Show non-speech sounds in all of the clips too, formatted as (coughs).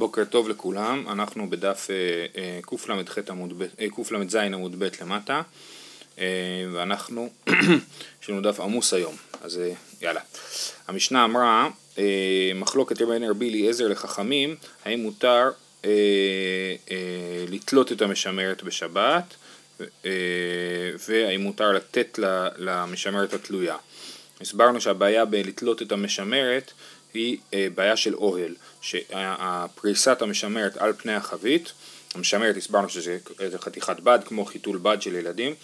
בוקר טוב לכולם, אנחנו בדף קל"ח עמוד ב, אה, קל"ז עמוד ב' למטה אה, ואנחנו, יש לנו דף עמוס היום, אז אה, יאללה. המשנה אמרה, מחלוקת רבי אליעזר לחכמים, האם מותר לתלות את המשמרת בשבת והאם מותר לתת למשמרת התלויה. הסברנו שהבעיה בלתלות את המשמרת היא אה, בעיה של אוהל, שהפריסת המשמרת על פני החבית, המשמרת הסברנו שזה חתיכת בד כמו חיתול בד של ילדים,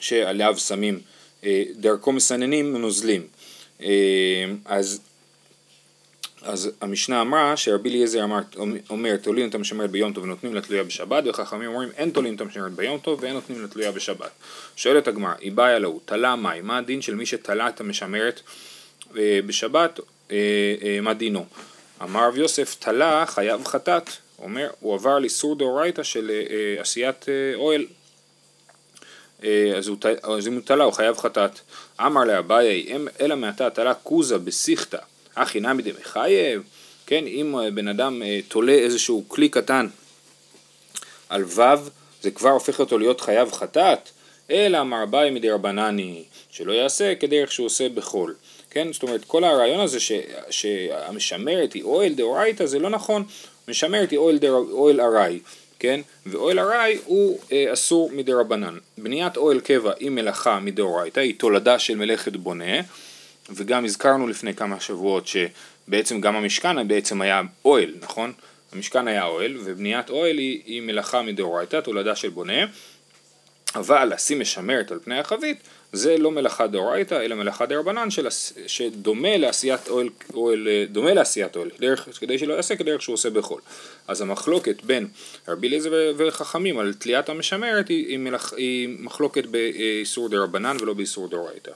שעליו שמים, אה, דרכו מסננים נוזלים. אה, אז, אז המשנה אמרה שרבי אליעזר אמר, אומר תולים את המשמרת ביום טוב ונותנים לה תלויה בשבת וחכמים אומרים אין תולים את המשמרת ביום טוב ואין נותנים לה תלויה בשבת. שואלת הגמרא, באה לו, תלה מים, מה הדין של מי שתלה את המשמרת בשבת אה, אה, מה דינו? אמר רב יוסף תלה חייב חטאת, אומר הוא עבר לאיסור דאורייתא של אה, עשיית אוהל. אז, הוא, אז אם הוא תלה הוא חייב חטאת. אמר לאביי אלא מעתה תלה כוזה בסיכתא אחי נמי דמחייב כן אם בן אדם תולה איזשהו כלי קטן על ו' זה כבר הופך אותו להיות חייב חטאת. אלא אמר אביי מדי רבנני שלא יעשה כדרך שהוא עושה בחול כן? זאת אומרת, כל הרעיון הזה ש, שהמשמרת היא אוהל דאורייתא זה לא נכון, משמרת היא אוהל, ארעי, כן? ואוהל ארעי הוא אה, אסור מדי רבנן. בניית אוהל קבע היא מלאכה מדאורייתא, היא תולדה של מלאכת בונה, וגם הזכרנו לפני כמה שבועות שבעצם גם המשכן בעצם היה אוהל, נכון? המשכן היה אוהל, ובניית אוהל היא, היא מלאכה מדאורייתא, תולדה של בונה, אבל לשים משמרת על פני החבית זה לא מלאכה דאורייתא אלא מלאכה דרבנן שדומה לעשיית אוהל, אוהל, דומה לעשיית אוהל, דרך, כדי שלא יעשה כדרך שהוא עושה בחול. אז המחלוקת בין רבי אליעזר וחכמים על תליית המשמרת היא, היא, מלאכ, היא מחלוקת באיסור דרבנן ולא באיסור דאורייתא.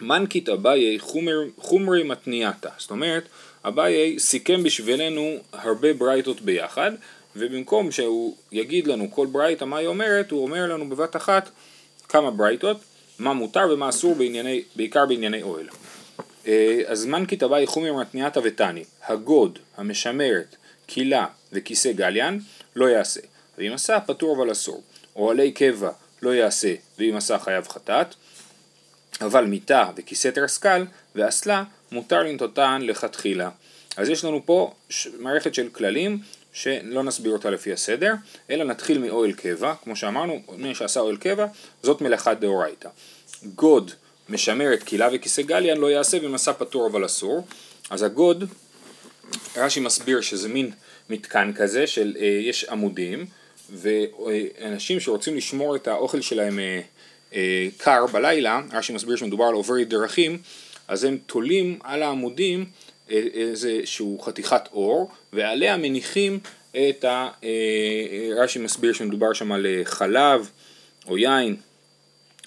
מנקית אביי חומר, חומרי מתנייתא, זאת אומרת אביי סיכם בשבילנו הרבה ברייתות ביחד ובמקום שהוא יגיד לנו כל ברייתא מה היא אומרת, הוא אומר לנו בבת אחת כמה ברייתות, מה מותר ומה אסור בענייני, בעיקר בענייני אוהל. אה, אז זמן כתבה יחומי מתניעתא ותני, הגוד, המשמרת, קילה וכיסא גליין, לא יעשה. ואם עשה פטור אבל אסור. אוהלי קבע לא יעשה, ואם עשה חייב חטאת. אבל מיטה וכיסא תרסקל ואסלה מותר לנטוטן לכתחילה. אז יש לנו פה מערכת של כללים שלא נסביר אותה לפי הסדר, אלא נתחיל מאוהל קבע, כמו שאמרנו, מי שעשה אוהל קבע, זאת מלאכת דאורייתא. גוד משמרת כילה וכיסא גלין לא יעשה ואם עשה פטור אבל אסור. אז הגוד, רש"י מסביר שזה מין מתקן כזה של אה, יש עמודים ואנשים שרוצים לשמור את האוכל שלהם אה, אה, קר בלילה, רש"י מסביר שמדובר על עוברי דרכים, אז הם תולים על העמודים איזשהו חתיכת אור ועליה מניחים את ה... אה, רש"י מסביר שמדובר שם על אה, חלב או יין.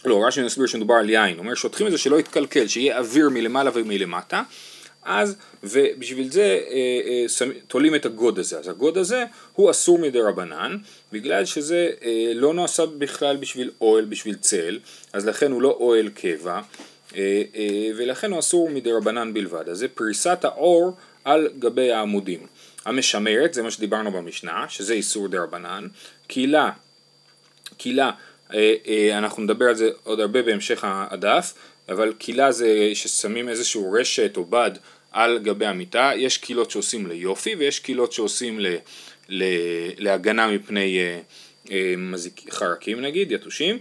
לא, רש"י מסביר שמדובר על יין, אומר שוטחים את זה שלא יתקלקל, שיהיה אוויר מלמעלה ומלמטה. אז, ובשביל זה אה, אה, תולים את הגוד הזה. אז הגוד הזה הוא אסור מדי רבנן, בגלל שזה אה, לא נעשה בכלל בשביל אוהל, בשביל צל, אז לכן הוא לא אוהל קבע, אה, אה, ולכן הוא אסור מדי רבנן בלבד. אז זה פריסת האור על גבי העמודים. המשמרת, זה מה שדיברנו במשנה, שזה איסור דה רבנן. קילה, קילה, אה, אנחנו נדבר על זה עוד הרבה בהמשך הדף, אבל קילה זה ששמים איזשהו רשת או בד על גבי המיטה, יש קילות שעושים ליופי ויש קילות שעושים ל, ל, להגנה מפני מזיק, חרקים נגיד, יתושים,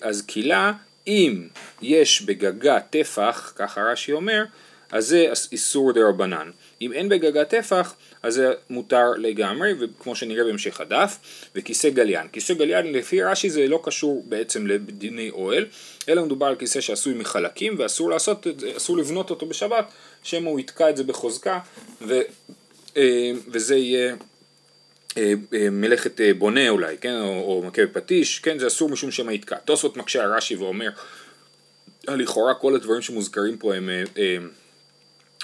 אז כילה אם יש בגגה טפח, ככה רש"י אומר, אז זה איסור דרבנן. אם אין בגגה טפח, אז זה מותר לגמרי, וכמו שנראה בהמשך הדף, וכיסא גלין. כיסא גלין לפי רש"י זה לא קשור בעצם לדיני אוהל, אלא מדובר על כיסא שעשוי מחלקים, ואסור לעשות את זה, אסור לבנות אותו בשבת, שמא הוא יתקע את זה בחוזקה, ו, אה, וזה יהיה מלאכת אה, בונה אולי, כן, או, או מכה בפטיש, כן, זה אסור משום שמא יתקע. תוספות מקשה רש"י ואומר, לכאורה כל הדברים שמוזכרים פה הם, הם,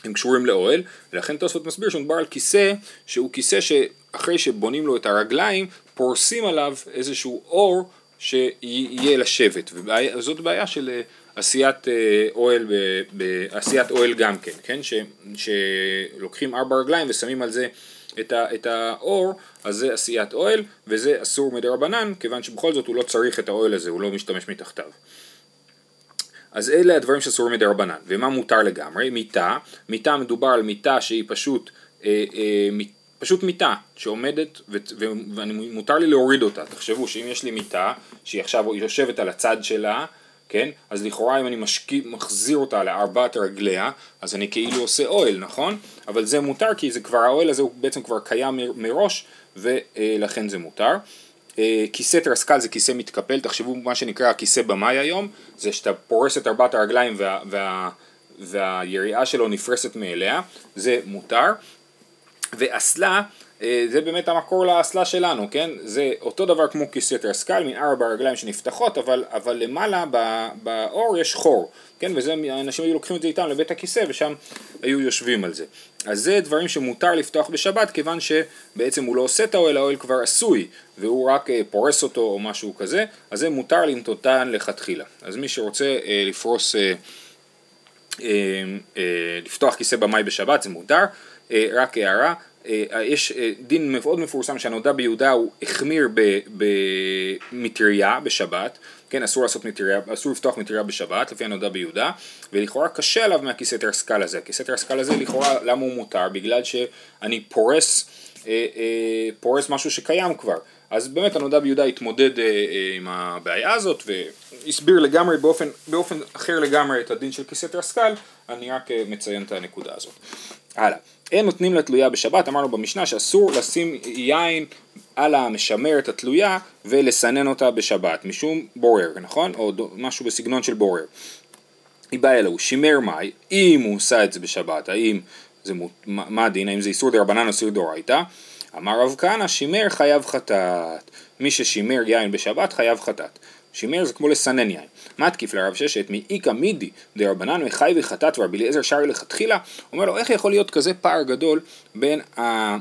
הם קשורים לאוהל, ולכן תוספות מסביר שמדובר על כיסא שהוא כיסא שאחרי שבונים לו את הרגליים, פורסים עליו איזשהו אור שיהיה לשבת, וזאת בעיה של עשיית אה, אוהל, בעשיית אוהל גם כן, כן? ש, שלוקחים ארבע רגליים ושמים על זה את, ה, את האור, אז זה עשיית אוהל, וזה אסור מדי רבנן, כיוון שבכל זאת הוא לא צריך את האוהל הזה, הוא לא משתמש מתחתיו. אז אלה הדברים שאסורים מדי רבנן. ומה מותר לגמרי? מיטה, מיטה מדובר על מיטה שהיא פשוט, אה, אה, פשוט מיטה שעומדת ומותר לי להוריד אותה. תחשבו שאם יש לי מיטה שהיא עכשיו יושבת על הצד שלה, כן? אז לכאורה אם אני משקיע, מחזיר אותה לארבעת רגליה, אז אני כאילו עושה אוהל, נכון? אבל זה מותר כי זה כבר, האוהל הזה הוא בעצם כבר קיים מראש ולכן זה מותר. אה, כיסא טרסקל זה כיסא מתקפל, תחשבו מה שנקרא הכיסא במאי היום, זה שאתה פורס את ארבעת הרגליים וה, וה, והיריעה שלו נפרסת מאליה, זה מותר. ואסלה, זה באמת המקור לאסלה שלנו, כן? זה אותו דבר כמו כיסא טרסקל, מין ארבע רגליים שנפתחות, אבל, אבל למעלה באור יש חור, כן? וזה, אנשים היו לוקחים את זה איתם לבית הכיסא ושם היו יושבים על זה. אז זה דברים שמותר לפתוח בשבת, כיוון שבעצם הוא לא עושה את האוהל, האוהל כבר עשוי, והוא רק אה, פורס אותו או משהו כזה, אז זה מותר לנטוטן לכתחילה. אז מי שרוצה אה, לפרוס, לפתוח כיסא במאי בשבת זה מותר. רק הערה, אה, יש אה, דין מאוד מפורסם שהנודע ביהודה הוא החמיר במטריה בשבת, כן אסור לעשות מטריה, אסור לפתוח מטריה בשבת לפי הנודע ביהודה. ולכאורה קשה עליו מהכיסא תרסקל הזה, הכיסא תרסקל הזה לכאורה למה הוא מותר? בגלל שאני פורס, אה, פורס משהו שקיים כבר. אז באמת הנודע ביהודה התמודד עם הבעיה הזאת והסביר לגמרי באופן, באופן אחר לגמרי את הדין של כיסא תרסקל אני רק מציין את הנקודה הזאת. הלאה אין נותנים לתלויה בשבת, אמרנו במשנה שאסור לשים יין על המשמרת התלויה ולסנן אותה בשבת, משום בורר, נכון? או משהו בסגנון של בורר. היא באה אלוהו, שימר מאי, אם הוא עושה את זה בשבת, האם זה, מה הדין, האם זה איסור דה רבנן או איסור דאורייתא? אמר רב כהנא, שימר חייב חטאת. מי ששימר יין בשבת חייב חטאת. שימר זה כמו לסנן יין. מה תקיף לרב ששת מאיכא מידי דרבנן מחי וחטאת ורבי אליעזר שרי לכתחילה, אומר לו איך יכול להיות כזה פער גדול בין ה...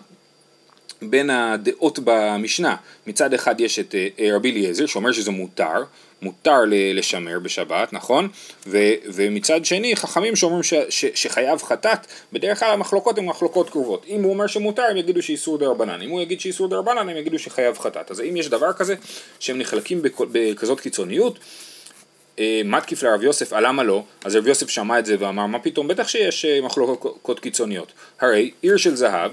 בין הדעות במשנה, מצד אחד יש את אה, רבי אליעזר שאומר שזה מותר, מותר לשמר בשבת, נכון? ו, ומצד שני חכמים שאומרים ש, ש, שחייב חטאת, בדרך כלל המחלוקות הן מחלוקות קרובות. אם הוא אומר שמותר הם יגידו שאיסור דרבנן, אם הוא יגיד שאיסור דרבנן הם יגידו שחייב חטאת. אז אם יש דבר כזה שהם נחלקים בכזאת קיצוניות, אה, מה תקיף לרב יוסף, אה, למה לא? אז רב יוסף שמע את זה ואמר, מה פתאום, בטח שיש אה, מחלוקות קיצוניות. הרי עיר של זהב,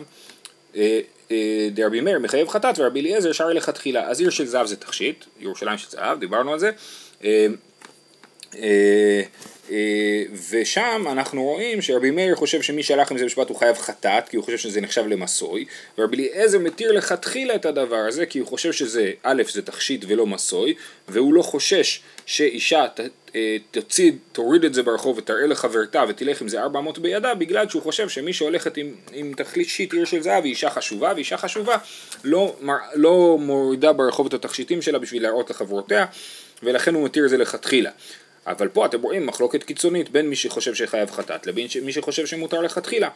דרבי מאיר מחייב חטאת ורבי אליעזר שרי לכתחילה. אז עיר של זהב זה תכשיט, ירושלים של זהב, דיברנו על זה. ושם אנחנו רואים שרבי מאיר חושב שמי שהלך עם זה בשבת הוא חייב חטאת כי הוא חושב שזה נחשב למסוי ורבי אליעזר מתיר לכתחילה את הדבר הזה כי הוא חושב שזה א' זה תכשיט ולא מסוי והוא לא חושש שאישה ת, אה, תוציא, תוריד את זה ברחוב ותראה לחברתה ותלך עם זה ארבע אמות בידה בגלל שהוא חושב שמי שהולכת עם, עם תכלית שיט עיר של זהב היא אישה חשובה ואישה חשובה לא, לא מורידה ברחוב את התכשיטים שלה בשביל להראות לחברותיה ולכן הוא מתיר את זה לכתחילה אבל פה אתם רואים מחלוקת קיצונית בין מי שחושב שחייב חטאת לבין מי שחושב שמותר לכתחילה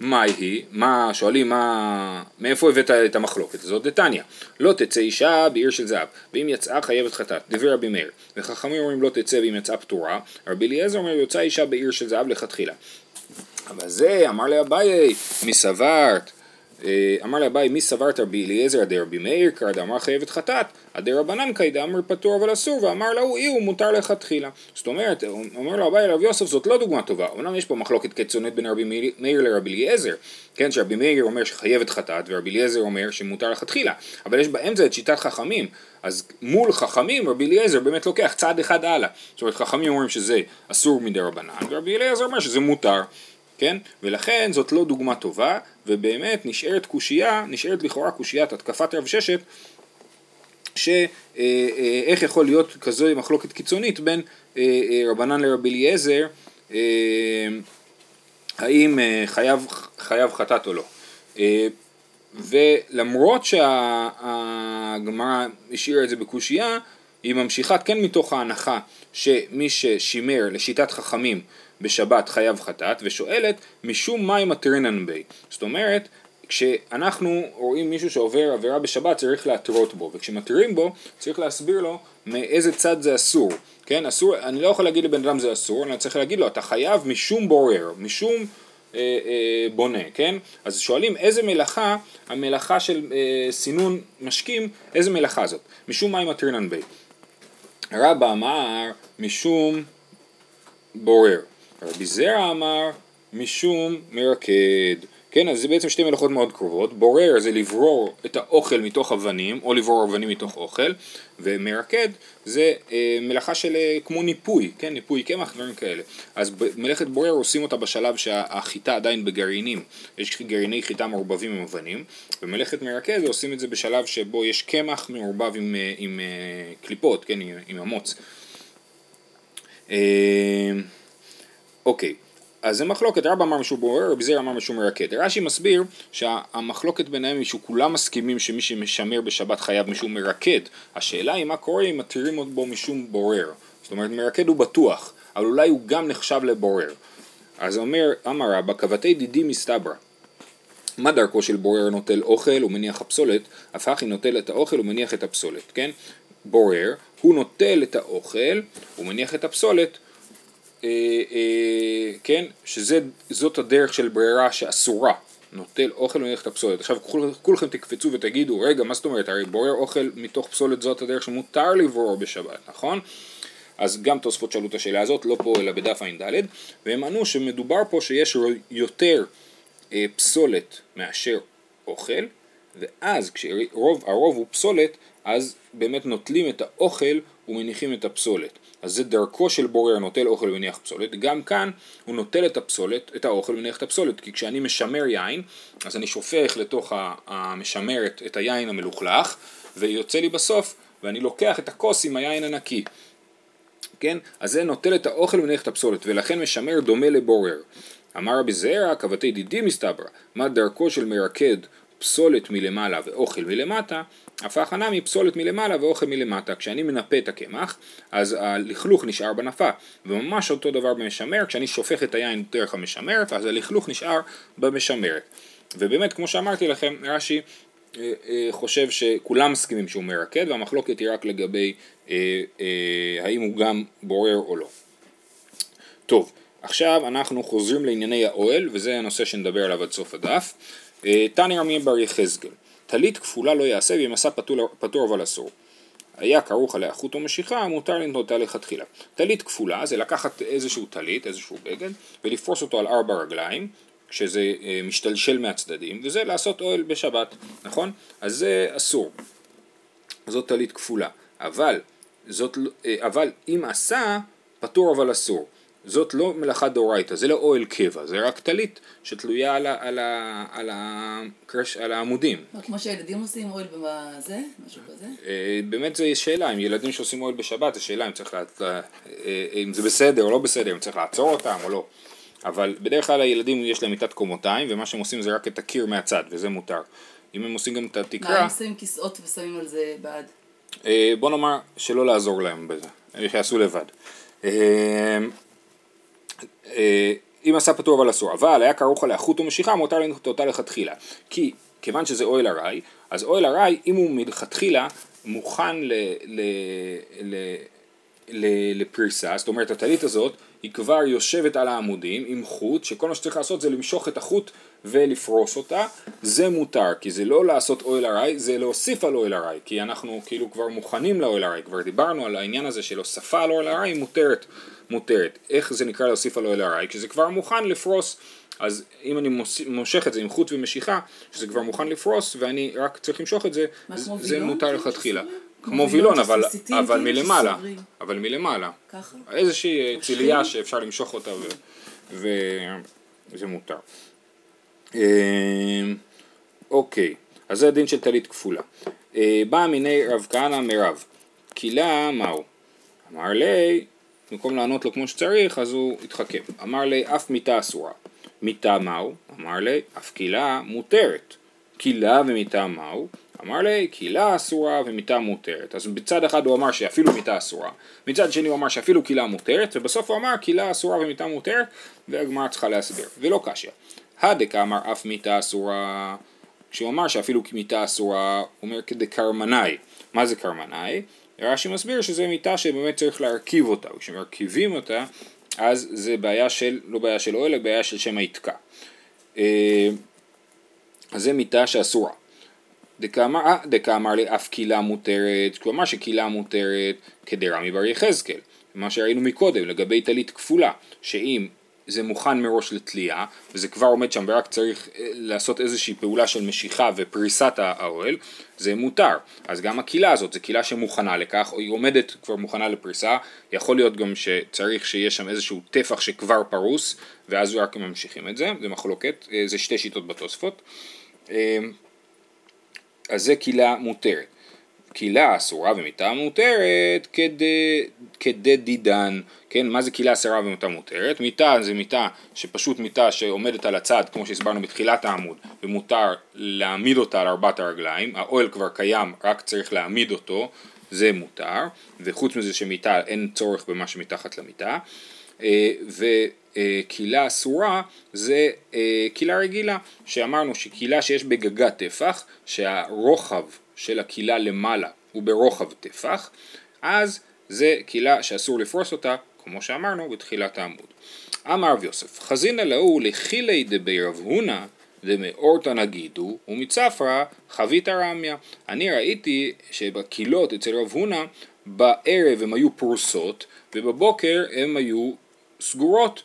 מה היא? מה, שואלים מה, מאיפה הבאת את המחלוקת הזאת? דתניא, לא תצא אישה בעיר של זהב, ואם יצאה חייבת חטאת, דברי רבי מאיר, וחכמים אומרים לא תצא ואם יצאה פטורה, רבי אליעזר אומר יוצאה אישה בעיר של זהב לכתחילה. אבל זה אמר לאביי, מי סברת? אה, אמר לאביי מי סברת רבי אליעזר עדי רבי מאיר? קרא דאמר חייבת חטאת. עדי רבנן קאי דאמר פטור אבל אסור. ואמר להוא אי הוא מותר לכתחילה. זאת אומרת אומר לו אביי לרבי יוסף זאת לא דוגמה טובה. אמנם יש פה מחלוקת קיצונית בין רבי מאיר לרבי אליעזר. כן שרבי מאיר אומר שחייבת חטאת ורבי אליעזר אומר שמותר לכתחילה. אבל יש באמצע את שיטת חכמים. אז מול חכמים רבי אליעזר באמת לוקח צעד אחד הלאה. זאת אומרת חכמים אומרים שזה אסור מדי רבנן ורבי אליעזר אומר שזה מותר כן? ולכן זאת לא דוגמה טובה, ובאמת נשארת קושייה, נשארת לכאורה קושיית התקפת רב ששת, שאיך אה, אה, יכול להיות כזו מחלוקת קיצונית בין אה, רבנן לרבי אליעזר, האם חייב, חייב חטאת או לא. ולמרות שהגמרא השאירה את זה בקושייה, היא ממשיכה כן מתוך ההנחה שמי ששימר לשיטת חכמים בשבת חייב חטאת, ושואלת משום מה עם הטרינן בי. זאת אומרת, כשאנחנו רואים מישהו שעובר עבירה בשבת צריך להתרות בו, וכשמתירים בו צריך להסביר לו מאיזה צד זה אסור, כן, אסור, אני לא יכול להגיד לבן אדם זה אסור, אני צריך להגיד לו אתה חייב משום בורר, משום אה, אה, בונה, כן, אז שואלים איזה מלאכה, המלאכה של אה, סינון משקים, איזה מלאכה זאת, משום מים מתרינן בי, רבא אמר משום בורר, רבי זרע אמר משום מרקד, כן, אז זה בעצם שתי מלאכות מאוד קרובות, בורר זה לברור את האוכל מתוך אבנים, או לברור אבנים מתוך אוכל, ומרקד זה אה, מלאכה של אה, כמו ניפוי, כן, ניפוי קמח, דברים כאלה. אז מלאכת בורר עושים אותה בשלב שהחיטה עדיין בגרעינים, יש גרעיני חיטה מעורבבים עם אבנים, ומלאכת מרקד עושים את זה בשלב שבו יש קמח מעורבב עם, אה, עם, עם אה, קליפות, כן, עם, עם המוץ. אה, אוקיי. אז זה מחלוקת, רבא אמר משהו בורר, רבי זיר אמר משהו מרקד. רש"י מסביר שהמחלוקת ביניהם היא שכולם מסכימים שמי שמשמר בשבת חייב משום מרקד. השאלה היא מה קורה אם מתירים בו משום בורר. זאת אומרת מרקד הוא בטוח, אבל אולי הוא גם נחשב לבורר. אז אומר, אמר רבא, כבתי דידי מסתברא. מה דרכו של בורר נוטל אוכל ומניח הפסולת, הפך היא נוטל את האוכל ומניח את הפסולת, כן? בורר, הוא נוטל את האוכל ומניח את הפסולת אה, אה, כן, שזאת הדרך של ברירה שאסורה, נוטל אוכל את הפסולת. עכשיו כול, כולכם תקפצו ותגידו, רגע, מה זאת אומרת, הרי בורר אוכל מתוך פסולת זאת הדרך שמותר לברור בשבת, נכון? אז גם תוספות שאלו את השאלה הזאת, לא פה אלא בדף ע"ד, והם ענו שמדובר פה שיש יותר אה, פסולת מאשר אוכל, ואז כשהרוב הוא פסולת, אז באמת נוטלים את האוכל ומניחים את הפסולת. אז זה דרכו של בורר נוטל אוכל ומניח פסולת, גם כאן הוא נוטל את הפסולת, את האוכל ומניח את הפסולת, כי כשאני משמר יין, אז אני שופך לתוך המשמרת את היין המלוכלך, ויוצא לי בסוף, ואני לוקח את הכוס עם היין הנקי. כן? אז זה נוטל את האוכל ומניח את הפסולת, ולכן משמר דומה לבורר. אמר רבי זרע, כבתי דידי מסתברא, מה דרכו של מרקד פסולת מלמעלה ואוכל מלמטה, הפך הנמי פסולת מלמעלה ואוכל מלמטה. כשאני מנפה את הקמח, אז הלכלוך נשאר בנפה. וממש אותו דבר במשמר, כשאני שופך את היין דרך המשמרת, אז הלכלוך נשאר במשמרת. ובאמת, כמו שאמרתי לכם, רש"י אה, אה, חושב שכולם מסכימים שהוא מרקד, והמחלוקת היא רק לגבי אה, אה, האם הוא גם בורר או לא. טוב, עכשיו אנחנו חוזרים לענייני האוהל, וזה הנושא שנדבר עליו עד סוף הדף. אה, תניא רמי בר יחזקאל, טלית כפולה לא יעשה ואם עשה פטור, אבל אסור. היה כרוך עליה חוט או משיכה, מותר לנטותה לכתחילה. טלית כפולה זה לקחת איזשהו טלית, איזשהו בגד, ולפרוס אותו על ארבע רגליים, כשזה אה, משתלשל מהצדדים, וזה לעשות אוהל בשבת, נכון? אז זה אסור. זאת טלית כפולה. אבל, זאת, אה, אבל אם עשה, פטור אבל אסור. זאת לא מלאכה דאורייתא, זה לא אוהל קבע, זה רק טלית שתלויה על, ה, על, ה, על, ה, קרש, על העמודים. כמו שהילדים עושים אוהל בזה, משהו כזה? אה, באמת זו שאלה, אם ילדים שעושים אוהל בשבת, זו שאלה אם צריך, לה, אה, אם זה בסדר או לא בסדר, אם צריך לעצור אותם או לא. אבל בדרך כלל הילדים יש להם מיטת קומותיים, ומה שהם עושים זה רק את הקיר מהצד, וזה מותר. אם הם עושים גם את התקרה... מה, הם שמים כיסאות ושמים על זה בעד? אה, בוא נאמר שלא לעזור להם בזה, הם יעשו לבד. אה, אם עשה פטור אבל אסור, אבל היה כרוך עליה חוט ומשיכה מותר לנקוט אותה לכתחילה. כי כיוון שזה אוהל ארעי, אז אוהל ארעי אם הוא מלכתחילה מוכן ל, ל, ל, ל, לפריסה, זאת אומרת הטלית הזאת היא כבר יושבת על העמודים עם חוט, שכל מה שצריך לעשות זה למשוך את החוט ולפרוס אותה, זה מותר, כי זה לא לעשות אוהל ארעי, זה להוסיף על אוהל ארעי, כי אנחנו כאילו כבר מוכנים לאוהל ארעי, כבר דיברנו על העניין הזה של הוספה על אוהל ארעי מותרת. מותרת. איך זה נקרא להוסיף על אוהל ארעי? כשזה כבר מוכן לפרוס, אז אם אני מושך את זה עם חוט ומשיכה, שזה כבר מוכן לפרוס ואני רק צריך למשוך את זה, זה מותר לכתחילה. כמו וילון, אבל, אבל מלמעלה, אבל מלמעלה. ככה? איזושהי צילייה שאפשר למשוך אותה וזה מותר. אמ, אוקיי, אז זה הדין של טלית כפולה. אה, בא מיני רב כהנא מרב, קילה מהו? אמר לי במקום לענות לו כמו שצריך, אז הוא התחכם. אמר לי, אף מיתה אסורה. מיתה מהו? אמר לי, אף קילה מותרת. קילה ומיתה מהו? אמר לי, קילה אסורה ומיתה מותרת. אז בצד אחד הוא אמר שאפילו מיתה אסורה, מצד שני הוא אמר שאפילו קילה מותרת, ובסוף הוא אמר קילה אסורה ומיתה מותרת, והגמרא צריכה להסביר. ולא קשיא. הדקה אמר אף מיתה אסורה, כשהוא אמר שאפילו מיתה אסורה, הוא אומר כדקרמנאי. מה זה קרמנאי? רש"י מסביר שזה מיתה שבאמת צריך להרכיב אותה, וכשמרכיבים אותה אז זה בעיה של, לא בעיה של אוהל, אלא בעיה של שם היתקע. אה, אז זה מיתה שאסורה. דקאמר, אה, דקאמר לי אף קילה מותרת, כלומר שקילה מותרת כדרמי בר יחזקאל, מה שראינו מקודם לגבי טלית כפולה, שאם זה מוכן מראש לתלייה, וזה כבר עומד שם ורק צריך אה, לעשות איזושהי פעולה של משיכה ופריסת האוהל, זה מותר. אז גם הקילה הזאת, זו קילה שמוכנה לכך, או היא עומדת כבר מוכנה לפריסה, יכול להיות גם שצריך שיהיה שם איזשהו טפח שכבר פרוס, ואז רק ממשיכים את זה, זה מחלוקת, אה, זה שתי שיטות בתוספות. אה, אז זה קילה מותרת. קילה אסורה ומיתה מותרת כדי דידן, כן, מה זה קילה אסורה ומיתה מותרת? מיתה זה מיתה שפשוט מיתה שעומדת על הצד, כמו שהסברנו בתחילת העמוד, ומותר להעמיד אותה על ארבעת הרגליים, האוהל כבר קיים, רק צריך להעמיד אותו, זה מותר, וחוץ מזה שמיתה אין צורך במה שמתחת למיטה, אה, וקילה אסורה זה אה, קילה רגילה, שאמרנו שקילה שיש בגגה טפח, שהרוחב של הקהילה למעלה הוא ברוחב טפח, אז זה קהילה שאסור לפרוס אותה, כמו שאמרנו בתחילת העמוד. אמר רב יוסף, חזינא להו לחילי דבי רב הונא דמאורתא נגידו ומצפרא חבית רמיה. אני ראיתי שבקהילות אצל רב הונא בערב הן היו פרוסות ובבוקר הן היו סגורות.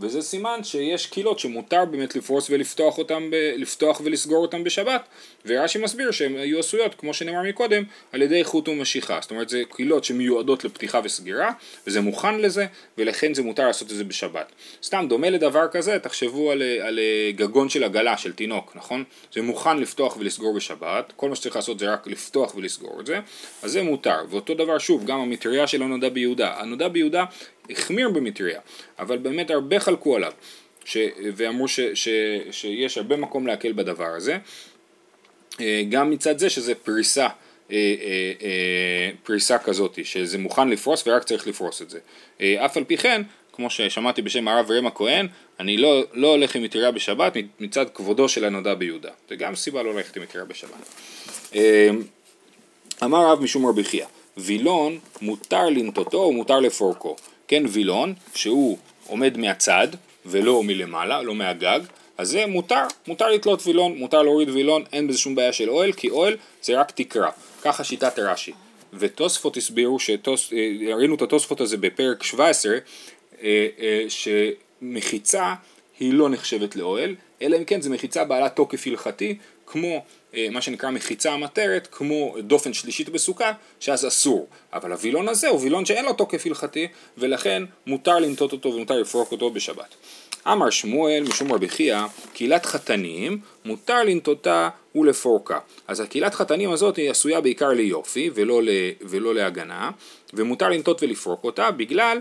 וזה סימן שיש קהילות שמותר באמת לפרוס ולפתוח אותם, ב, לפתוח ולסגור אותם בשבת ורש"י מסביר שהן היו עשויות כמו שנאמר מקודם על ידי חוט ומשיכה. זאת אומרת זה קהילות שמיועדות לפתיחה וסגירה וזה מוכן לזה ולכן זה מותר לעשות את זה בשבת. סתם דומה לדבר כזה תחשבו על, על גגון של עגלה של תינוק נכון? זה מוכן לפתוח ולסגור בשבת. כל מה שצריך לעשות זה רק לפתוח ולסגור את זה. אז זה מותר. ואותו דבר שוב גם המטריה של הנודע ביהודה. הנודע ביהודה החמיר במטריה, אבל באמת הרבה חלקו עליו, ש, ואמרו ש, ש, שיש הרבה מקום להקל בדבר הזה, אה, גם מצד זה שזה פריסה, אה, אה, פריסה כזאת, שזה מוכן לפרוס ורק צריך לפרוס את זה. אף על פי כן, כמו ששמעתי בשם הרב ראם הכהן, אני לא, לא הולך עם מטריה בשבת מצד כבודו של הנודע ביהודה. זה גם סיבה לא ללכת עם מטריה בשבת. אמר רב משום רבי חייא, וילון מותר לנטותו ומותר לפורקו. כן וילון שהוא עומד מהצד ולא מלמעלה, לא מהגג, אז זה מותר, מותר לתלות וילון, מותר להוריד וילון, אין בזה שום בעיה של אוהל, כי אוהל זה רק תקרה, ככה שיטת רש"י. ותוספות הסבירו, אה, ראינו את התוספות הזה בפרק 17, אה, אה, שמחיצה היא לא נחשבת לאוהל, אלא אם כן זה מחיצה בעלת תוקף הלכתי, כמו מה שנקרא מחיצה המטרת, כמו דופן שלישית בסוכה, שאז אסור. אבל הווילון הזה הוא וילון שאין לו תוקף הלכתי, ולכן מותר לנטות אותו ומותר לפרוק אותו בשבת. אמר שמואל משום רבי חייא, קהילת חתנים, מותר לנטותה ולפורקה. אז הקהילת חתנים הזאת היא עשויה בעיקר ליופי ולא, ל, ולא להגנה, ומותר לנטות ולפרוק אותה בגלל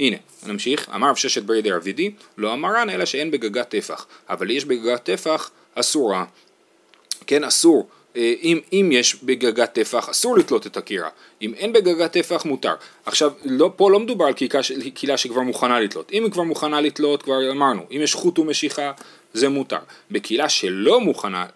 הנה, נמשיך, אמר רב ששת ברי דרבידי, לא אמרן אלא שאין בגגת טפח, אבל יש בגגת טפח אסורה. כן, אסור, אם, אם יש בגגת טפח אסור לתלות את הקירה, אם אין בגגת טפח מותר. עכשיו, לא, פה לא מדובר על קהילה שכבר מוכנה לתלות, אם היא כבר מוכנה לתלות, כבר אמרנו, אם יש חוט ומשיכה, זה מותר. בקהילה שלא מוכנה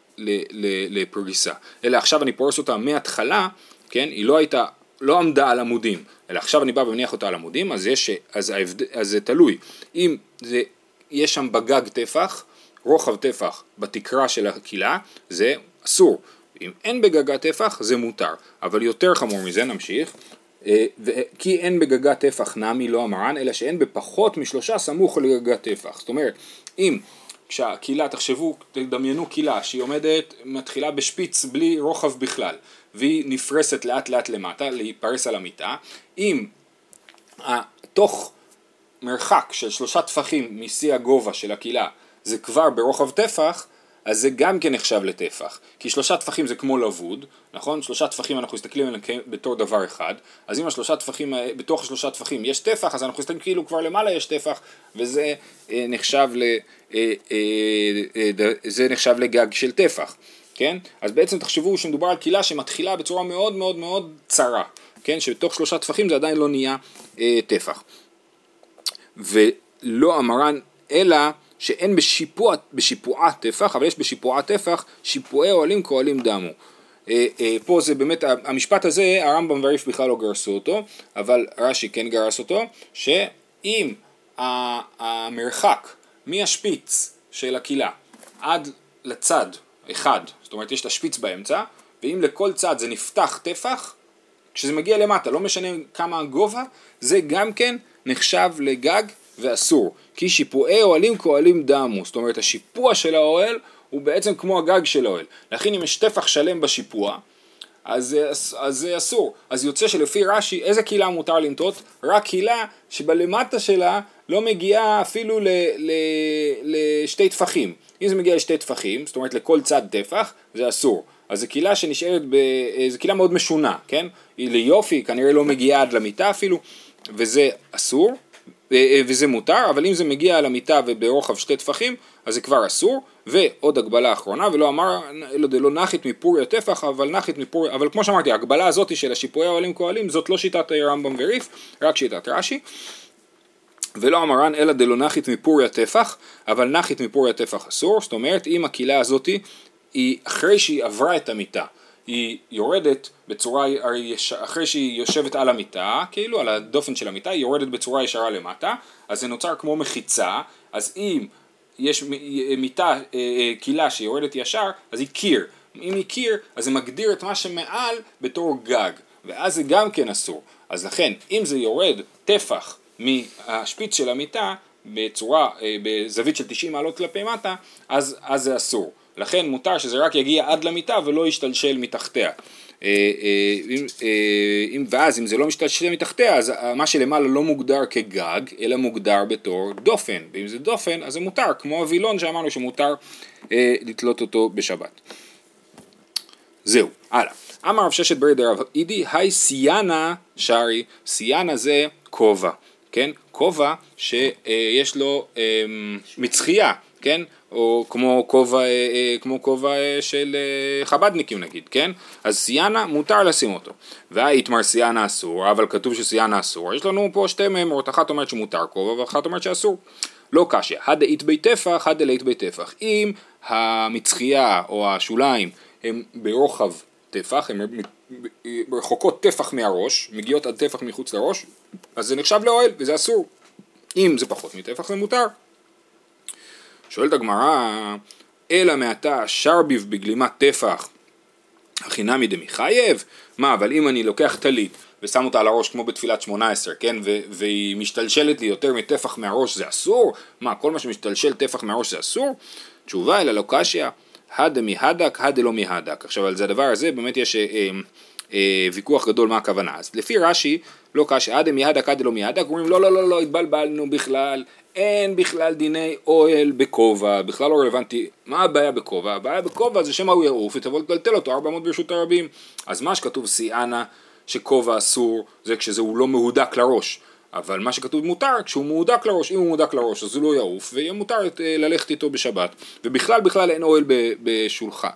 לפריסה, אלא עכשיו אני פורס אותה מההתחלה, כן, היא לא הייתה, לא עמדה על עמודים, אלא עכשיו אני בא ומניח אותה על עמודים, אז, יש, אז, ההבד... אז זה תלוי. אם זה, יש שם בגג טפח, רוחב טפח בתקרה של הקהילה, זה אסור. אם אין בגגת טפח זה מותר, אבל יותר חמור מזה נמשיך, אה, כי אין בגגת טפח נמי לא המרן, אלא שאין בפחות משלושה סמוך לגגת טפח. זאת אומרת, אם כשהקהילה, תחשבו, תדמיינו קהילה שהיא עומדת, מתחילה בשפיץ בלי רוחב בכלל, והיא נפרסת לאט לאט למטה, להיפרס על המיטה, אם תוך מרחק של שלושה טפחים משיא הגובה של הקהילה זה כבר ברוחב טפח, אז זה גם כן נחשב לטפח. כי שלושה טפחים זה כמו לבוד, נכון? שלושה טפחים אנחנו מסתכלים עליהם בתור דבר אחד, אז אם השלושה טפחים, בתוך השלושה טפחים יש טפח, אז אנחנו מסתכלים כאילו כבר למעלה יש טפח, וזה אה, נחשב, ל, אה, אה, אה, זה נחשב לגג של טפח, כן? אז בעצם תחשבו שמדובר על קהילה שמתחילה בצורה מאוד מאוד מאוד צרה, כן? שבתוך שלושה טפחים זה עדיין לא נהיה אה, טפח. ולא המרן, אלא שאין בשיפוע, בשיפועה טפח, אבל יש בשיפועה טפח שיפועי אוהלים כאוהלים דמו. אה, אה, פה זה באמת, המשפט הזה, הרמב"ם והריף בכלל לא גרסו אותו, אבל רש"י כן גרס אותו, שאם המרחק מהשפיץ של הקהילה עד לצד אחד, זאת אומרת יש את השפיץ באמצע, ואם לכל צד זה נפתח טפח, כשזה מגיע למטה, לא משנה כמה הגובה, זה גם כן נחשב לגג ואסור. כי שיפועי אוהלים כאוהלים דמו, זאת אומרת השיפוע של האוהל הוא בעצם כמו הגג של האוהל. לכן אם יש טפח שלם בשיפוע, אז, אז זה אסור. אז יוצא שלפי רש"י, איזה קהילה מותר לנטות? רק קהילה שבלמטה שלה לא מגיעה אפילו ל, ל, לשתי טפחים. אם זה מגיע לשתי טפחים, זאת אומרת לכל צד טפח, זה אסור. אז זו קהילה שנשארת, ב... זו קהילה מאוד משונה, כן? היא ליופי, כנראה לא מגיעה עד למיטה אפילו, וזה אסור, אה, אה, וזה מותר, אבל אם זה מגיע למיטה וברוחב שתי טפחים, אז זה כבר אסור, ועוד הגבלה אחרונה, ולא אמר, לא, לא נחית מפורי הטפח, אבל נחית מפורי, אבל כמו שאמרתי, ההגבלה הזאת של השיפועי האוהלים כהלים, זאת לא שיטת רמב"ם וריף, רק שיטת רש"י. ולא אמרן אלא דלא נחית מפורי הטפח, אבל נחית מפורי הטפח אסור, זאת אומרת אם הקהילה הזאתי היא אחרי שהיא עברה את המיטה, היא יורדת בצורה, אחרי שהיא יושבת על המיטה, כאילו על הדופן של המיטה, היא יורדת בצורה ישרה למטה, אז זה נוצר כמו מחיצה, אז אם יש מיטה, קהילה אה, אה, שיורדת ישר, אז היא קיר. אם היא קיר, אז זה מגדיר את מה שמעל בתור גג, ואז זה גם כן אסור. אז לכן, אם זה יורד טפח מהשפיץ של המיטה, בצורה, אה, בזווית של 90 מעלות כלפי מטה, אז, אז זה אסור. לכן מותר שזה רק יגיע עד למיטה ולא ישתלשל מתחתיה. אה, אה, אם, ואז אם זה לא משתלשל מתחתיה אז מה שלמעלה לא מוגדר כגג אלא מוגדר בתור דופן ואם זה דופן אז זה מותר כמו הווילון שאמרנו שמותר אה, לתלות אותו בשבת. זהו, הלאה. אמר רב ששת ברי דרב אידי היי סיאנה שרי, סיאנה זה כובע, כן? כובע שיש לו מצחייה, כן? או כמו כובע, אה, אה, כמו כובע אה, של חבדניקים נגיד, כן? אז סיאנה מותר לשים אותו. והאיתמר סיאנה אסור, אבל כתוב שסיאנה אסור. יש לנו פה שתי מימרות, אחת אומרת שמותר כובע ואחת אומרת שאסור. לא קשיא, הדאית בי טפח, הדלית בי טפח. אם המצחייה או השוליים הם ברוחב טפח, הן רחוקות טפח מהראש, מגיעות עד טפח מחוץ לראש, אז זה נחשב לאוהל וזה אסור. אם זה פחות מטפח זה מותר. שואלת הגמרא, אלא מעתה שרביב בגלימת טפח, הכי נמי דמיחייב? מה, אבל אם אני לוקח טלית ושם אותה על הראש כמו בתפילת שמונה עשר, כן, ו- והיא משתלשלת לי יותר מטפח מהראש זה אסור? מה, כל מה שמשתלשל טפח מהראש זה אסור? תשובה אלא לא קשיא, הדה מהדק, הדה לא מהדק. עכשיו על זה הדבר הזה באמת יש אה, אה, אה, ויכוח גדול מה הכוונה. אז לפי רש"י, לא קשיא, הדה מהדק, הדה לא מהדק, אומרים לא לא לא לא התבלבלנו בכלל, אין בכלל דיני אוהל בכובע, בכלל לא רלוונטי, מה הבעיה בכובע? הבעיה בכובע זה שמא הוא יעוף ותבוא לטלטל אותו 400 ברשות הרבים. אז מה שכתוב סיאנה שכובע אסור זה כשהוא לא מהודק לראש, אבל מה שכתוב מותר כשהוא מהודק לראש, אם הוא מהודק לראש אז הוא לא יעוף ויהיה מותר אה, ללכת איתו בשבת ובכלל בכלל אין אוהל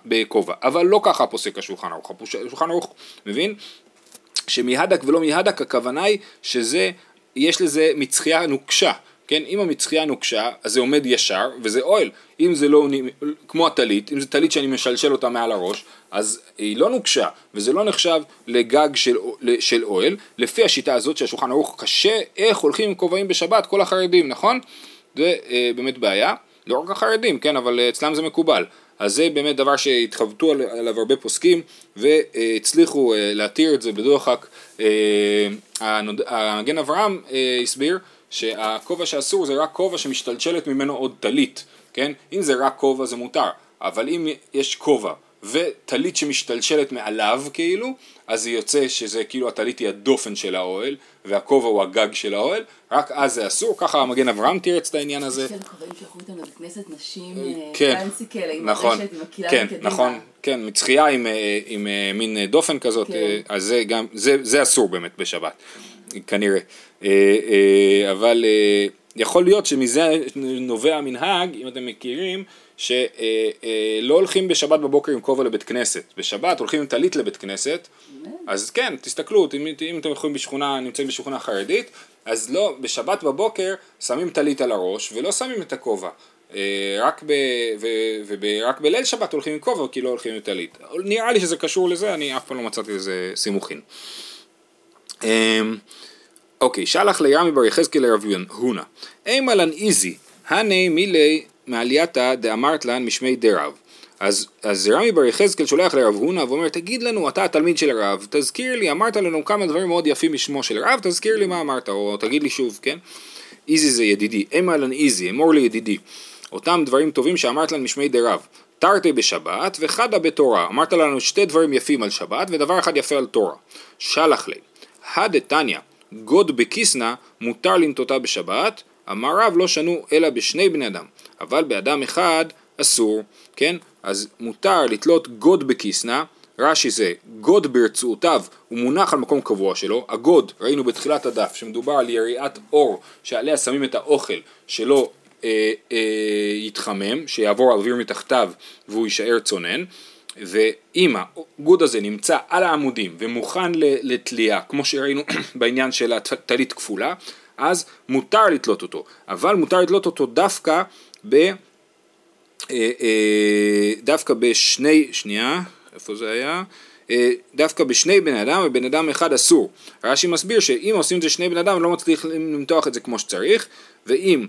בכובע, אבל לא ככה פוסק השולחן ערוך, השולחן ערוך מבין? שמהדק ולא מהדק הכוונה היא שזה, יש לזה מצחייה נוקשה כן, אם המצחייה נוקשה, אז זה עומד ישר, וזה אוהל. אם זה לא, כמו הטלית, אם זה טלית שאני משלשל אותה מעל הראש, אז היא לא נוקשה, וזה לא נחשב לגג של, של אוהל. לפי השיטה הזאת שהשולחן ערוך קשה, איך הולכים עם כובעים בשבת, כל החרדים, נכון? זה אה, באמת בעיה. לא רק החרדים, כן, אבל אצלם זה מקובל. אז זה באמת דבר שהתחבטו עליו הרבה פוסקים והצליחו אה, להתיר את זה בדוחק. אה, המגן אברהם אה, הסביר שהכובע שאסור זה רק כובע שמשתלשלת ממנו עוד טלית, כן? אם זה רק כובע זה מותר, אבל אם יש כובע וטלית שמשתלשלת מעליו כאילו, אז זה יוצא שזה כאילו הטלית היא הדופן של האוהל והכובע הוא הגג של האוהל, רק אז זה אסור, ככה המגן אברהם תירץ את העניין הזה. יש כאלה חברים שלחו אותנו לבית כנסת נשים כן, פנסי כאלה, עם נכון, הרשת, עם הקהילה כן, מקדימה. נכון, כן, מצחייה עם, אה, אה, מין דופן כזאת, כן. אה, אז זה גם, זה, אסור באמת בשבת, כנראה. אה, אה, אבל אה, יכול להיות שמזה נובע המנהג, אם אתם מכירים, שלא הולכים בשבת בבוקר עם כובע לבית כנסת, בשבת הולכים עם טלית לבית כנסת, אז כן, תסתכלו, אם, אם אתם יכולים בשכונה, נמצאים בשכונה חרדית, אז לא, בשבת בבוקר שמים טלית על הראש ולא שמים את הכובע, אה, רק, ב, ו, ורק בליל שבת הולכים עם כובע כי לא הולכים עם טלית. נראה לי שזה קשור לזה, אני אף פעם לא מצאתי לזה סימוכין. אוקיי, שלח לירמי בר יחזקאל לרב הונא. אימה לן איזי, הנה מילי מעלייתא דאמרת לן משמי דרב. אז, אז רמי בר יחזקאל שולח לרב הונא ואומר תגיד לנו אתה התלמיד של הרב תזכיר לי אמרת לנו כמה דברים מאוד יפים משמו של הרב תזכיר לי מה אמרת או תגיד לי שוב כן? איזי זה ידידי אמה לן איזי אמור לי ידידי. אותם דברים טובים שאמרת לנו משמי דרב. תרתי בשבת וחדה בתורה. אמרת לנו שתי דברים יפים על שבת ודבר אחד יפה על תורה. שלח לי. הדתניא גוד בכיסנא מותר לנטותה בשבת אמר רב לא שנו אלא בשני בני אדם. אבל באדם אחד אסור כן? אז מותר לתלות גוד בכיסנא, רש"י זה גוד ברצועותיו הוא מונח על מקום קבוע שלו, הגוד ראינו בתחילת הדף שמדובר על יריעת אור שעליה שמים את האוכל שלא אה, אה, יתחמם, שיעבור האוויר מתחתיו והוא יישאר צונן ואם הגוד הזה נמצא על העמודים ומוכן לתלייה כמו שראינו (coughs) בעניין של הטלית כפולה אז מותר לתלות אותו אבל מותר לתלות אותו דווקא ב... אה, אה, דווקא בשני, שנייה, איפה זה היה? אה, דווקא בשני בני אדם ובן אדם אחד אסור. רש"י מסביר שאם עושים את זה שני בני אדם לא מצליחים למתוח את זה כמו שצריך ואם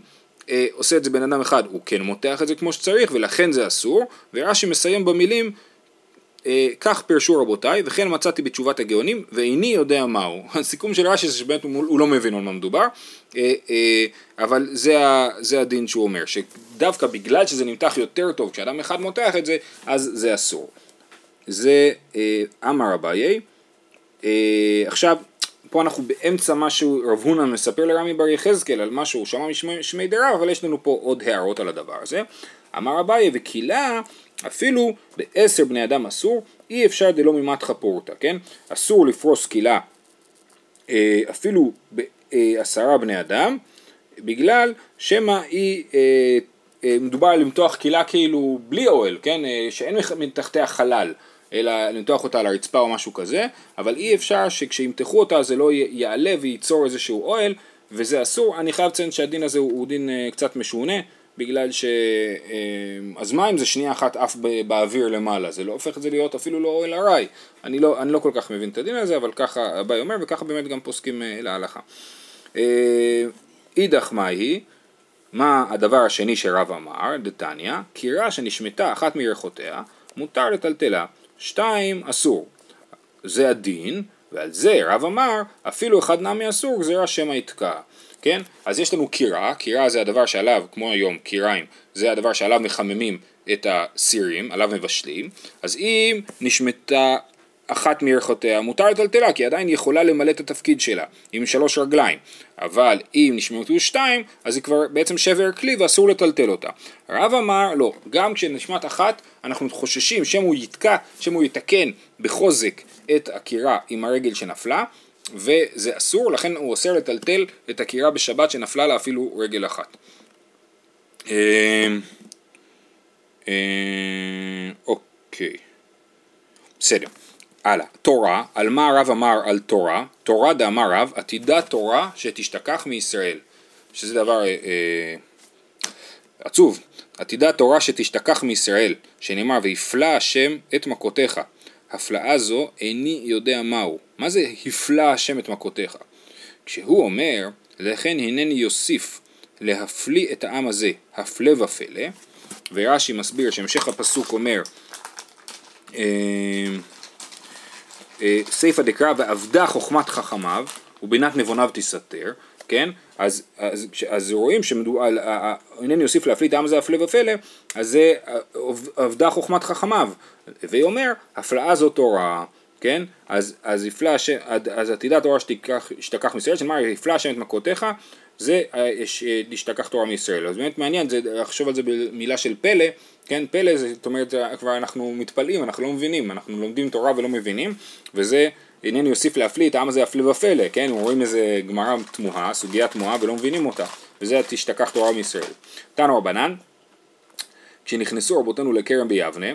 עושה את זה בן אדם אחד הוא כן מותח את זה כמו שצריך ולכן זה אסור ורש"י מסיים במילים כך פירשו רבותיי, וכן מצאתי בתשובת הגאונים, ואיני יודע מהו. (laughs) הסיכום של רש"י זה שבאמת הוא לא מבין על מה מדובר, אה, אה, אבל זה, זה הדין שהוא אומר, שדווקא בגלל שזה נמתח יותר טוב, כשאדם אחד מותח את זה, אז זה אסור. זה אמר אביי. עכשיו, פה אנחנו באמצע משהו, רב הונא מספר לרמי בר יחזקאל על משהו, הוא שמע משמי דרב, אבל יש לנו פה עוד הערות על הדבר הזה. אמר אביי וקהילה אפילו בעשר בני אדם אסור, אי אפשר דלא ממתחה פורתא, כן? אסור לפרוס קהילה אה, אפילו בעשרה בני אדם, בגלל שמא היא, אה, אה, מדובר על למתוח קהילה כאילו בלי אוהל, כן? שאין מתחתיה חלל. אלא למתוח אותה על הרצפה או משהו כזה, אבל אי אפשר שכשימתחו אותה זה לא יעלה וייצור איזשהו אוהל, וזה אסור. אני חייב לציין שהדין הזה הוא דין קצת משונה, בגלל ש... אה, אז מים זה שנייה אחת עף באוויר למעלה, זה לא הופך את זה להיות אפילו לא אוהל ארעי. אני לא, אני לא כל כך מבין את הדין הזה, אבל ככה אביי אומר, וככה באמת גם פוסקים אה, להלכה. אה, אידך מהי, מה הדבר השני שרב אמר, דתניא, קירה שנשמטה אחת מירכותיה, מותר לטלטלה, שתיים אסור. זה הדין, ועל זה רב אמר, אפילו אחד נמי אסור, גזירה שמא יתקע. כן? אז יש לנו קירה, קירה זה הדבר שעליו, כמו היום, קיריים, זה הדבר שעליו מחממים את הסירים, עליו מבשלים, אז אם נשמטה אחת מירכותיה, מותר לטלטלה, כי עדיין היא יכולה למלא את התפקיד שלה, עם שלוש רגליים, אבל אם נשמטו שתיים, אז היא כבר בעצם שבר כלי ואסור לטלטל אותה. הרב אמר, לא, גם כשנשמט אחת, אנחנו חוששים שמא הוא יתקע, שמא הוא יתקן בחוזק את הקירה עם הרגל שנפלה, וזה אסור, לכן הוא אוסר לטלטל את הקירה בשבת שנפלה לה אפילו רגל אחת. אמ, אמ, אוקיי, בסדר. הלאה, תורה, על מה הרב אמר על תורה? תורה דאמר רב, עתידה תורה שתשתכח מישראל. שזה דבר אה, אה, עצוב. עתידה תורה שתשתכח מישראל, שנאמר ויפלא השם את מכותיך. הפלאה זו איני יודע מהו. מה זה הפלא השם את מכותיך? כשהוא אומר, לכן הנני יוסיף להפליא את העם הזה, הפלא ופלא, ורש"י מסביר שהמשך הפסוק אומר, אה, אה, סיפא דקרא ועבדה חוכמת חכמיו ובינת נבוניו תסתר, כן? אז, אז, אז רואים שמדובר, אינני אוסיף להפליא את העם הזה הפלא ופלא, אז זה עבדה חוכמת חכמיו, והיא אומר, הפלאה זו תורה, כן? אז, אז יפלא השם, אז עתידה תורה שתיקח מישראל, שנאמר יפלא השם את מכותיך, זה להשתכח תורה מישראל. אז באמת מעניין זה לחשוב על זה במילה של פלא, כן? פלא זה, זאת אומרת, כבר אנחנו מתפלאים, אנחנו לא מבינים, אנחנו לומדים תורה ולא מבינים, וזה אינני אוסיף להפליא את העם הזה הפלא ופלא, כן? רואים איזה גמרא תמוהה, סוגיה תמוהה ולא מבינים אותה, וזה תשתכח תורה מישראל. תנו רבנן, כשנכנסו רבותינו לכרם ביבנה,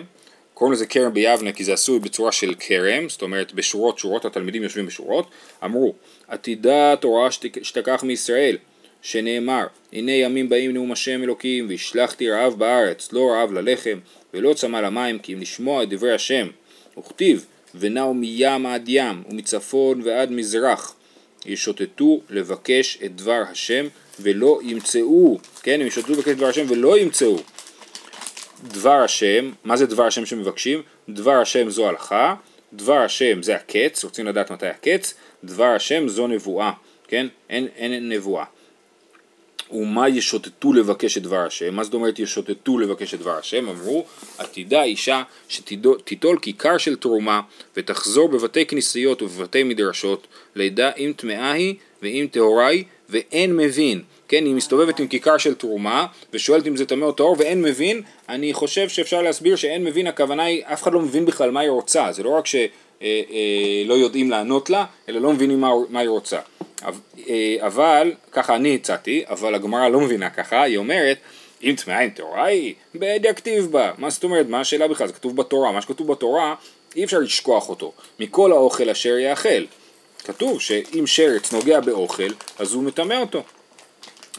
קוראים לזה כרם ביבנה כי זה עשוי בצורה של כרם, זאת אומרת בשורות שורות, התלמידים יושבים בשורות, אמרו עתידה תורה שתקח מישראל, שנאמר הנה ימים באים נאום השם אלוקים והשלכתי רעב בארץ לא רעב ללחם ולא צמא למים כי אם לשמוע את דברי השם וכתיב ונעו מים עד ים ומצפון ועד מזרח ישוטטו לבקש את דבר השם ולא ימצאו. כן הם ישוטטו לבקש את דבר השם ולא ימצאו דבר השם, מה זה דבר השם שמבקשים? דבר השם זו הלכה, דבר השם זה הקץ, רוצים לדעת מתי הקץ, דבר השם זו נבואה, כן? אין, אין נבואה. ומה ישוטטו לבקש את דבר השם? מה זאת אומרת ישוטטו לבקש את דבר השם? אמרו, עתידה אישה שתיטול כיכר של תרומה ותחזור בבתי כנסיות ובבתי מדרשות, לידה אם טמאה היא ואם טהורה היא ואין מבין. כן, היא מסתובבת עם כיכר של תרומה ושואלת אם זה טמא או טהור ואין מבין, אני חושב שאפשר להסביר שאין מבין, הכוונה היא, אף אחד לא מבין בכלל מה היא רוצה, זה לא רק שלא אה, אה, יודעים לענות לה, אלא לא מבינים מה, מה היא רוצה. אה, אבל, ככה אני הצעתי, אבל הגמרא לא מבינה ככה, היא אומרת, אם טמאה אם טהורה היא, בדיאקטיב בה. מה זאת אומרת? מה השאלה בכלל? זה כתוב בתורה. מה שכתוב בתורה, אי אפשר לשכוח אותו. מכל האוכל אשר יאכל. כתוב שאם שרץ נוגע באוכל, אז הוא מטמא אותו.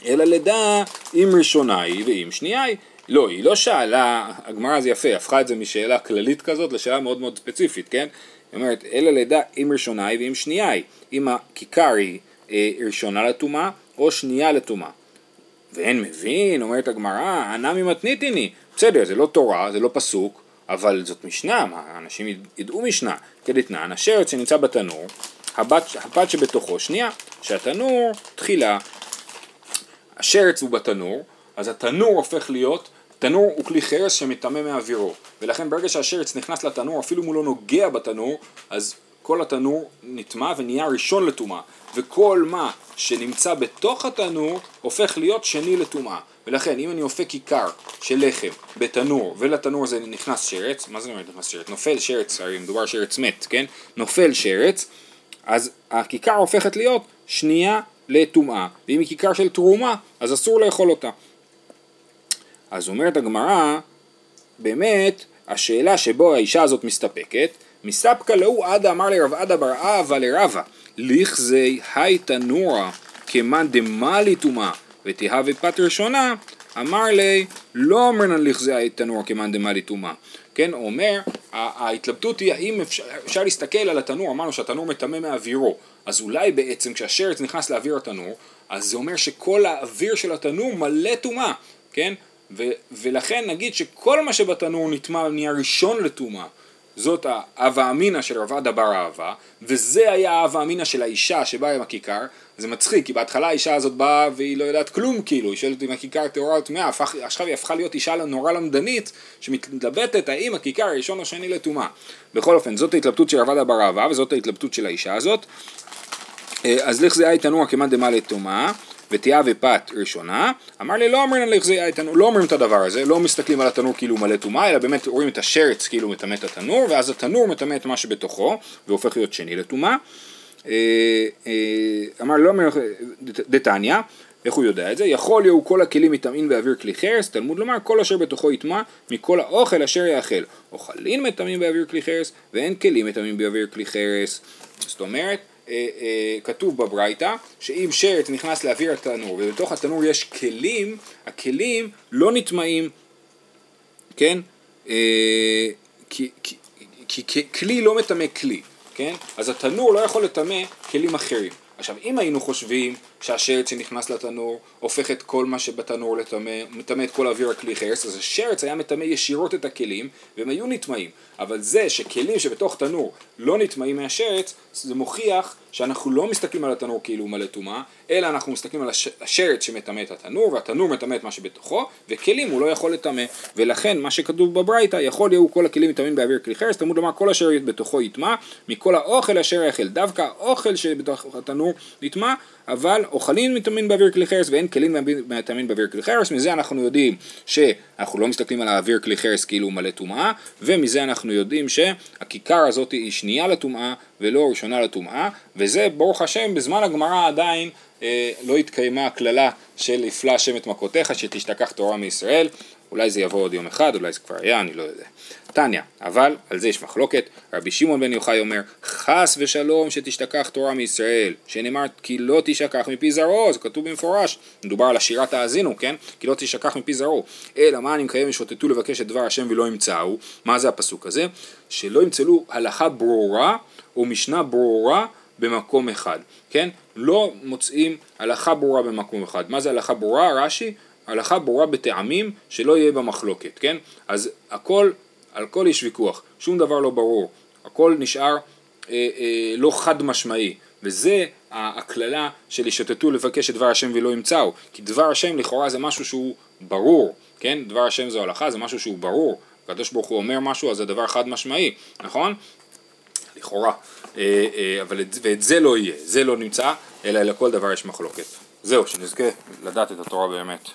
אלא לדע אם ראשונה היא ואם שנייה היא. לא, היא לא שאלה, הגמרא זה יפה, הפכה את זה משאלה כללית כזאת לשאלה מאוד מאוד ספציפית, כן? היא אומרת, אלא לדע אם ראשונה היא ואם שנייה היא. אם הכיכר היא אה, ראשונה לטומאה או שנייה לטומאה. ואין מבין, אומרת הגמרא, ענה ממתניתיני. בסדר, זה לא תורה, זה לא פסוק, אבל זאת משנה, מה, אנשים ידעו משנה. כדתנן, השרץ שנמצא בתנור, הבת, הבת שבתוכו שנייה, שהתנור תחילה, השרץ הוא בתנור, אז התנור הופך להיות, תנור הוא כלי חרס שמטמא מאווירו, ולכן ברגע שהשרץ נכנס לתנור, אפילו אם הוא לא נוגע בתנור, אז כל התנור נטמע ונהיה ראשון לטומאה, וכל מה שנמצא בתוך התנור הופך להיות שני לטומאה. ולכן אם אני אופה כיכר של לחם בתנור ולתנור הזה נכנס שרץ, מה זה אומר נכנס שרץ? נופל שרץ, הרי מדובר שרץ מת, כן? נופל שרץ, אז הכיכר הופכת להיות שנייה לטומאה, ואם היא כיכר של תרומה, אז אסור לאכול אותה. אז אומרת הגמרא, באמת, השאלה שבו האישה הזאת מסתפקת, מספקא לאו עדה אמר לרב עדה בר אהבה לרבה, לכזי היי תנורה כמאן דמאלי טומאה ותהווה פת ראשונה, אמר לי לא אמרנן לכזי היי תנורה כמאן דמאלי טומאה. כן, הוא אומר, ההתלבטות היא האם אפשר, אפשר להסתכל על התנור, אמרנו שהתנור מטמא מאווירו, אז אולי בעצם כשהשרץ נכנס לאוויר התנור, אז זה אומר שכל האוויר של התנור מלא טומאה, כן? ו- ולכן נגיד שכל מה שבתנור נטמע נהיה ראשון לטומאה. זאת האווה אמינא של רב עדה בר אהבה, וזה היה האווה אמינא של האישה שבאה עם הכיכר, זה מצחיק, כי בהתחלה האישה הזאת באה והיא לא יודעת כלום כאילו, היא שואלת אם הכיכר טהורה או טמאה, עכשיו היא הפכה להיות אישה נורא למדנית, שמתלבטת האם הכיכר הראשון או שני לטומאה. בכל אופן, זאת ההתלבטות של רב עדה בר אהבה, וזאת ההתלבטות של האישה הזאת. אה, אז לך זה תנוע כמאן דמא לטומאה. ותיאה ופת ראשונה, אמר לי לא אומרים לך זה תנור, לא אומרים את הדבר הזה, לא מסתכלים על התנור כאילו מלא טומאה, אלא באמת רואים את השרץ כאילו מטמא את התנור, ואז התנור מטמא את מה שבתוכו, והופך להיות שני לטומאה. אה, אה, אמר לא אומר דתניא, איך הוא יודע את זה? יכול להיות כל הכלים מטמאים באוויר כלי חרס, תלמוד לומר כל אשר בתוכו יטמע מכל האוכל אשר יאכל. אוכלים מטמאים באוויר כלי חרס ואין כלים מטמאים באוויר כלי חרס. זאת אומרת כתוב בברייתא שאם שרץ נכנס לאוויר התנור ובתוך התנור יש כלים, הכלים לא נטמעים, כן? אה, כי, כי, כי, כי כלי לא מטמא כלי, כן? אז התנור לא יכול לטמא כלים אחרים. עכשיו אם היינו חושבים שהשרץ שנכנס לתנור הופך את כל מה שבתנור לטמא, מטמא את כל אוויר הכלי חרס, אז השרץ היה מטמא ישירות את הכלים והם היו נטמאים. אבל זה שכלים שבתוך תנור לא נטמאים מהשרץ, זה מוכיח שאנחנו לא מסתכלים על התנור כאילו הוא מלא טומאה, אלא אנחנו מסתכלים על הש... השרץ שמטמא את התנור, והתנור מטמא את מה שבתוכו, וכלים הוא לא יכול לטמא. ולכן מה שכתוב בברייתא, יכול יהיו כל הכלים מטמאים באוויר כלי חרס, תלמוד לומר כל אשר בתוכו יטמא, מכל האוכל אשר יאכל. דווקא האוכל שבתוך התנור נטמא, אבל אוכלים מטמאים באוויר כלי חרס ואין כלים מטמאים באוויר כלי חרס, מזה אנחנו יודעים שאנחנו לא מסתכלים על האוויר כלי חרס כאילו הוא מלא טומאה, ומזה אנחנו יודעים שהכיכר הזאת היא שנייה לטומאה ולא ראשונה לטומאה, וזה ברוך השם בזמן הגמרא עדיין אה, לא התקיימה הקללה של הפלה השם את מכותיך שתשתכח תורה מישראל, אולי זה יבוא עוד יום אחד, אולי זה כבר היה, אני לא יודע. תניא, אבל על זה יש מחלוקת, רבי שמעון בן יוחאי אומר, חס ושלום שתשתכח תורה מישראל, שנאמר כי לא תשכח מפי זרעו, זה כתוב במפורש, מדובר על השירת האזינו, כן? כי לא תשכח מפי זרעו. אלא מה אני מקיים ושוטטו לבקש את דבר השם ולא ימצאו, מה זה הפסוק הזה? שלא ימצאו הלכה ברורה או משנה ברורה במקום אחד, כן? לא מוצאים הלכה ברורה במקום אחד. מה זה הלכה ברורה? רש"י, הלכה ברורה בטעמים שלא יהיה בה מחלוקת, כן? אז הכל, על הכל יש ויכוח, שום דבר לא ברור, הכל נשאר אה, אה, לא חד משמעי, וזה הקללה של ישוטטו לבקש את דבר השם ולא ימצאו, כי דבר השם לכאורה זה משהו שהוא ברור, כן? דבר השם זו הלכה, זה משהו שהוא ברור, הקדוש ברוך הוא אומר משהו אז זה דבר חד משמעי, נכון? לכאורה, אה, אה, אבל את, ואת זה לא יהיה, זה לא נמצא, אלא לכל דבר יש מחלוקת. זהו, שנזכה לדעת את התורה באמת.